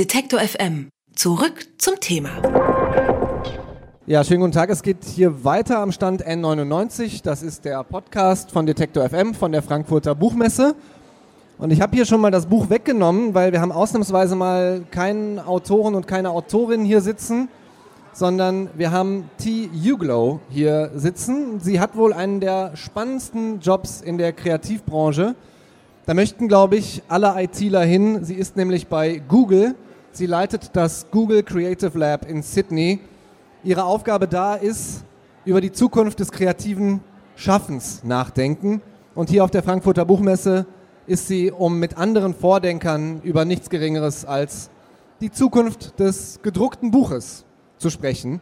Detektor FM. Zurück zum Thema. Ja, schönen guten Tag. Es geht hier weiter am Stand N99. Das ist der Podcast von Detektor FM von der Frankfurter Buchmesse. Und ich habe hier schon mal das Buch weggenommen, weil wir haben ausnahmsweise mal keinen Autoren und keine Autorin hier sitzen, sondern wir haben T. Uglow hier sitzen. Sie hat wohl einen der spannendsten Jobs in der Kreativbranche. Da möchten, glaube ich, alle ITler hin. Sie ist nämlich bei Google. Sie leitet das Google Creative Lab in Sydney. Ihre Aufgabe da ist, über die Zukunft des kreativen Schaffens nachdenken. Und hier auf der Frankfurter Buchmesse ist sie, um mit anderen Vordenkern über nichts Geringeres als die Zukunft des gedruckten Buches zu sprechen.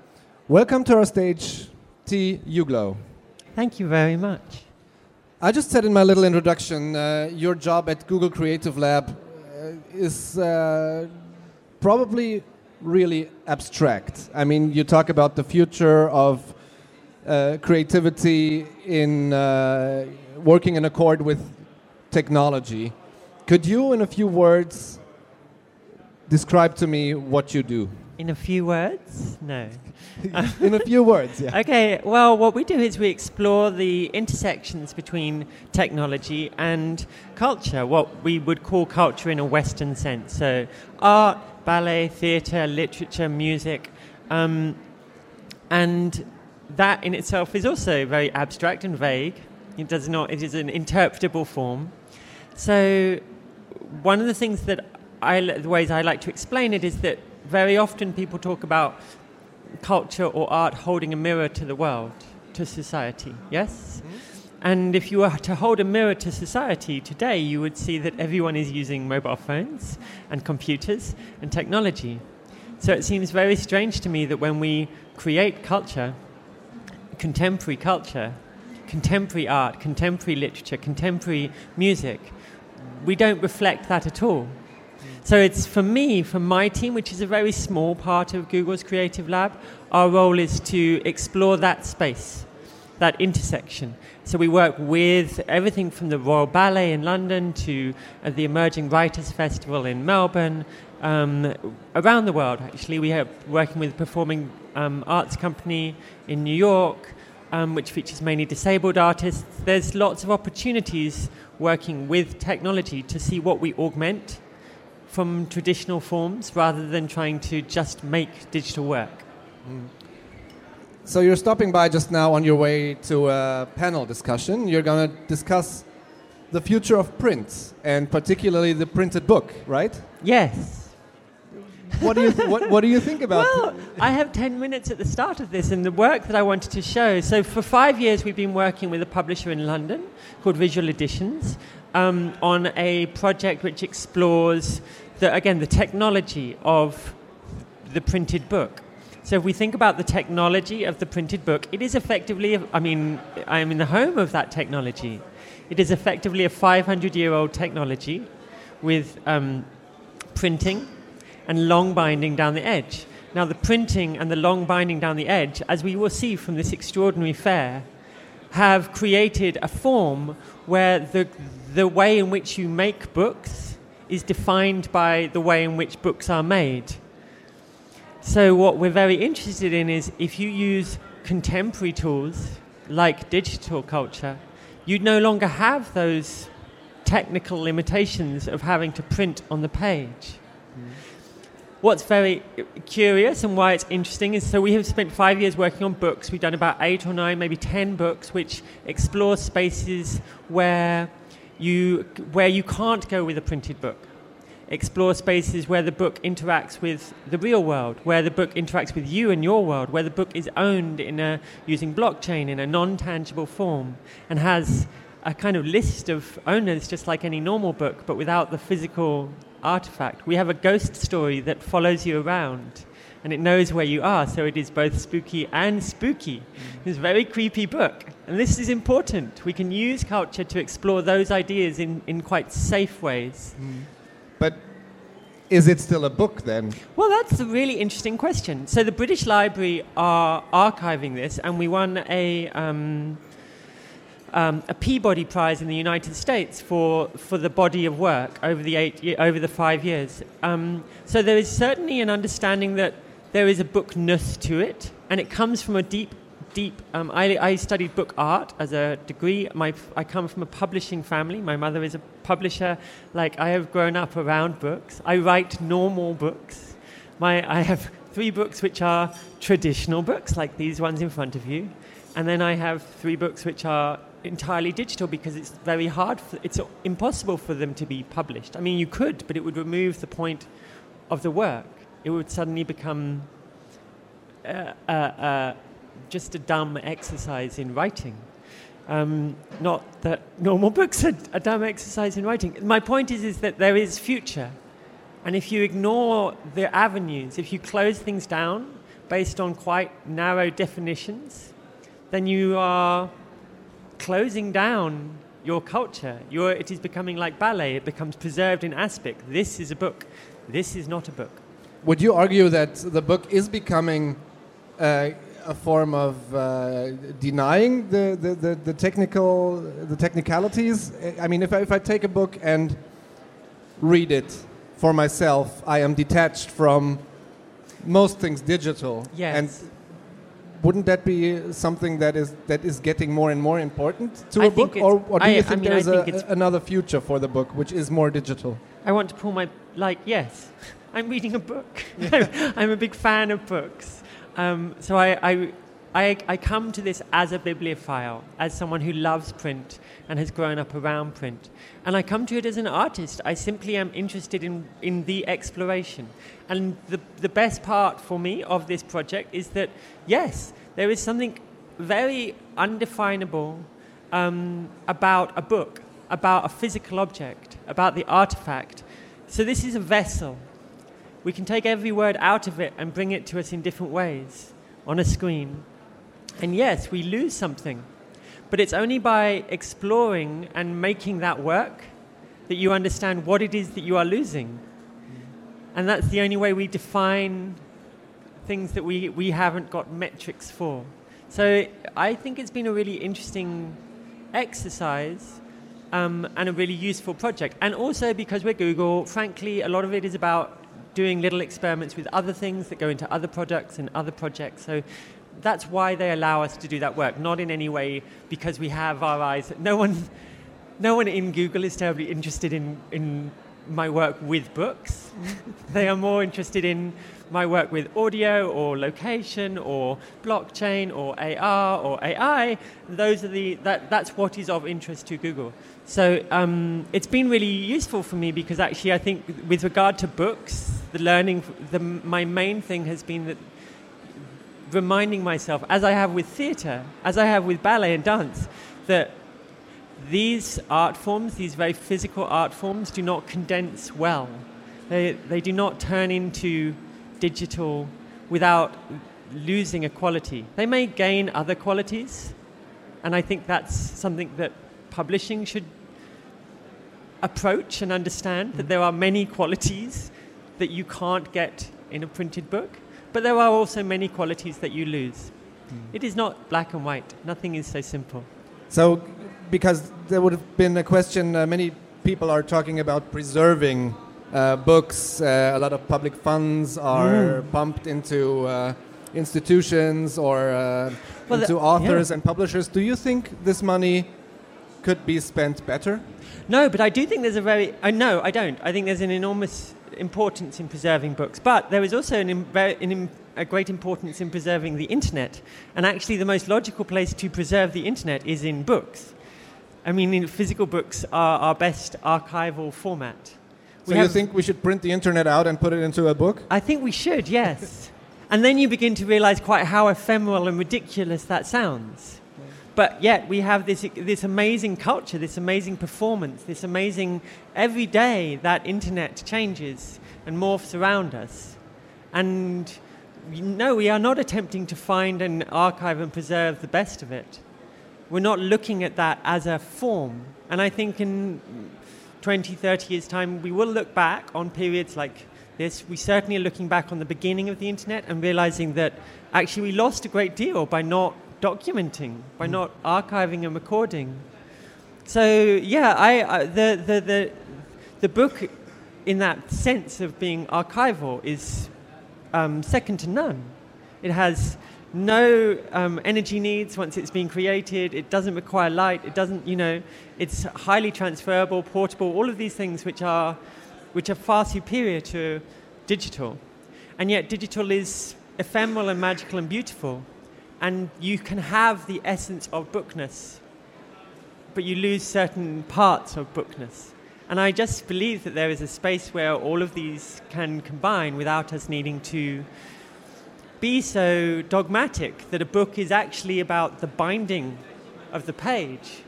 Welcome to our stage, T. Uglow. Thank you very much. I just said in my little introduction, uh, your job at Google Creative Lab uh, is uh, probably really abstract. I mean, you talk about the future of uh, creativity in uh, working in accord with technology. Could you, in a few words, describe to me what you do? In a few words? No. in a few words, yeah. Okay, well, what we do is we explore the intersections between technology and culture, what we would call culture in a Western sense. So, art, ballet, theatre, literature, music. Um, and that in itself is also very abstract and vague. It does not, it is an interpretable form. So, one of the things that I, the ways I like to explain it is that very often people talk about culture or art holding a mirror to the world, to society, yes? Mm-hmm. And if you were to hold a mirror to society today, you would see that everyone is using mobile phones and computers and technology. So it seems very strange to me that when we create culture, contemporary culture, contemporary art, contemporary literature, contemporary music, we don't reflect that at all. So it's for me, for my team, which is a very small part of Google's Creative Lab, our role is to explore that space, that intersection. So we work with everything from the Royal Ballet in London to uh, the Emerging Writers Festival in Melbourne, um, around the world actually. We are working with a performing um, arts company in New York, um, which features mainly disabled artists. There's lots of opportunities working with technology to see what we augment from traditional forms rather than trying to just make digital work. Mm. So you're stopping by just now on your way to a panel discussion. You're going to discuss the future of print and particularly the printed book, right? Yes. What do you th- what, what do you think about? Well, I have ten minutes at the start of this and the work that I wanted to show. So for five years, we've been working with a publisher in London called Visual Editions um, on a project which explores the, again the technology of the printed book. So if we think about the technology of the printed book, it is effectively, I mean, I am in the home of that technology. It is effectively a 500 year old technology with um, printing and long binding down the edge. Now, the printing and the long binding down the edge, as we will see from this extraordinary fair, have created a form where the, the way in which you make books is defined by the way in which books are made. So, what we're very interested in is if you use contemporary tools like digital culture, you no longer have those technical limitations of having to print on the page. Mm. What's very curious and why it's interesting is so we have spent five years working on books. We've done about eight or nine, maybe ten books, which explore spaces where you, where you can't go with a printed book explore spaces where the book interacts with the real world, where the book interacts with you and your world, where the book is owned in a, using blockchain in a non tangible form and has a kind of list of owners just like any normal book, but without the physical artifact. We have a ghost story that follows you around and it knows where you are, so it is both spooky and spooky. It's a very creepy book. And this is important. We can use culture to explore those ideas in, in quite safe ways. Mm. Is it still a book then? Well, that's a really interesting question. So the British Library are archiving this, and we won a um, um, a Peabody Prize in the United States for, for the body of work over the, eight, over the five years. Um, so there is certainly an understanding that there is a bookness to it, and it comes from a deep, deep. Um, I, I studied book art as a degree. My, I come from a publishing family. My mother is a publisher. Like I have grown up around books. I write normal books. My, I have three books which are traditional books, like these ones in front of you, and then I have three books which are entirely digital because it's very hard. For, it's impossible for them to be published. I mean, you could, but it would remove the point of the work. It would suddenly become uh, uh, uh, just a dumb exercise in writing. Um, not that normal books are a dumb exercise in writing. My point is, is that there is future. And if you ignore the avenues, if you close things down based on quite narrow definitions, then you are closing down your culture. You're, it is becoming like ballet, it becomes preserved in aspect. This is a book, this is not a book. Would you argue that the book is becoming uh, a form of uh, denying the, the, the, the, technical the technicalities? I mean, if I, if I take a book and read it for myself, I am detached from most things digital. Yes. And wouldn't that be something that is that is getting more and more important to I a book, or, or do I- you I think mean, there's a, another future for the book, which is more digital? I want to pull my, like, yes, I'm reading a book. I'm a big fan of books. Um, so I, I, I, I come to this as a bibliophile, as someone who loves print and has grown up around print. And I come to it as an artist. I simply am interested in, in the exploration. And the, the best part for me of this project is that, yes, there is something very undefinable um, about a book, about a physical object, about the artifact. So this is a vessel. We can take every word out of it and bring it to us in different ways on a screen. And yes, we lose something. But it's only by exploring and making that work that you understand what it is that you are losing. And that's the only way we define things that we, we haven't got metrics for. So I think it's been a really interesting exercise um, and a really useful project. And also because we're Google, frankly, a lot of it is about doing little experiments with other things that go into other products and other projects. So that's why they allow us to do that work, not in any way because we have our eyes. No one, no one in Google is terribly interested in, in my work with books. they are more interested in my work with audio or location or blockchain or AR or AI. Those are the, that, that's what is of interest to Google. So um, it's been really useful for me because actually I think with regard to books, the learning, the, my main thing has been that reminding myself, as I have with theatre, as I have with ballet and dance, that these art forms, these very physical art forms, do not condense well. They, they do not turn into digital without losing a quality. They may gain other qualities, and I think that's something that publishing should approach and understand that mm. there are many qualities that you can't get in a printed book, but there are also many qualities that you lose. It is not black and white, nothing is so simple. So, because there would have been a question, uh, many people are talking about preserving uh, books. Uh, a lot of public funds are pumped into uh, institutions or uh, Well, into the- authors yeah. and publishers. Do you think this money could be spent better? No, but I do think there's a very. I no, I don't. I think there's an enormous importance in preserving books, but there is also an, an, a great importance in preserving the internet. And actually, the most logical place to preserve the internet is in books. I mean, in physical books are our best archival format. So you think we should print the internet out and put it into a book? I think we should, yes. and then you begin to realize quite how ephemeral and ridiculous that sounds. But yet we have this, this amazing culture, this amazing performance, this amazing every day that internet changes and morphs around us. And no, we are not attempting to find and archive and preserve the best of it. We're not looking at that as a form. And I think in 20, 30 years' time, we will look back on periods like this. We certainly are looking back on the beginning of the internet and realizing that actually we lost a great deal by not documenting, by not archiving and recording. So yeah, I, I the, the the the book, in that sense of being archival, is um, second to none. It has no um, energy needs once it's been created. It doesn't require light. It doesn't, you know, it's highly transferable, portable. All of these things which are, which are far superior to digital, and yet digital is ephemeral and magical and beautiful, and you can have the essence of bookness, but you lose certain parts of bookness. And I just believe that there is a space where all of these can combine without us needing to be so dogmatic that a book is actually about the binding of the page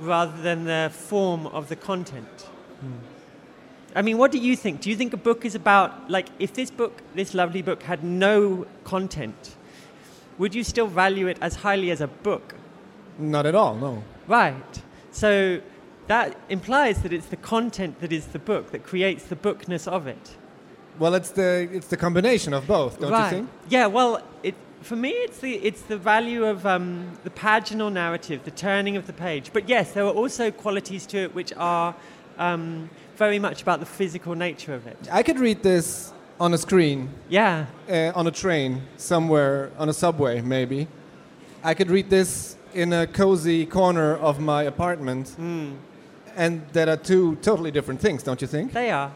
rather than the form of the content. Hmm. I mean, what do you think? Do you think a book is about, like, if this book, this lovely book, had no content, would you still value it as highly as a book? Not at all, no. Right. So that implies that it's the content that is the book, that creates the bookness of it. Well, it's the it's the combination of both, don't right. you think? Yeah. Well, it, for me, it's the it's the value of um, the paginal narrative, the turning of the page. But yes, there are also qualities to it which are um, very much about the physical nature of it. I could read this on a screen. Yeah. Uh, on a train somewhere, on a subway maybe. I could read this in a cozy corner of my apartment. Mm. And that are two totally different things, don't you think? They are.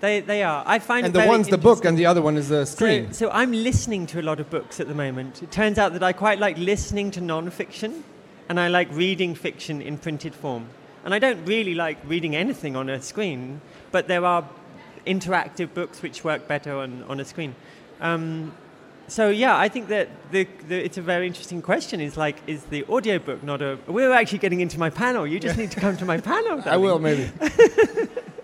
They, they are. I find and the one's the book and the other one is the screen. So, so, I'm listening to a lot of books at the moment. It turns out that I quite like listening to non-fiction, and I like reading fiction in printed form. And I don't really like reading anything on a screen, but there are interactive books which work better on, on a screen. Um, so yeah, I think that the, the, it's a very interesting question. Is like, is the audiobook not a? We're actually getting into my panel. You just need to come to my panel. I will maybe.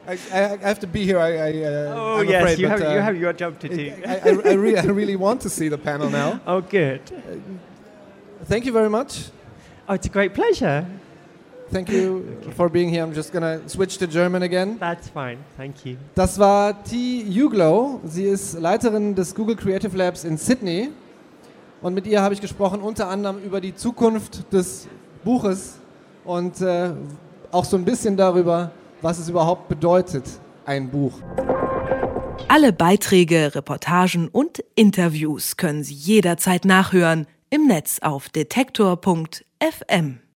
I, I, have to be here. I, I uh, oh I'm yes, afraid, you, but, have, uh, you have your job to do. I, I, I, re I, really want to see the panel now. Oh, good. Uh, thank you very much. Oh, it's a great pleasure. Thank you okay. for being here. I'm just gonna switch to German again. That's fine. Thank you. Das war T. Uglow. Sie ist Leiterin des Google Creative Labs in Sydney. Und mit ihr habe ich gesprochen unter anderem über die Zukunft des Buches und äh, auch so ein bisschen darüber, was es überhaupt bedeutet, ein Buch. Alle Beiträge, Reportagen und Interviews können Sie jederzeit nachhören im Netz auf detektor.fm.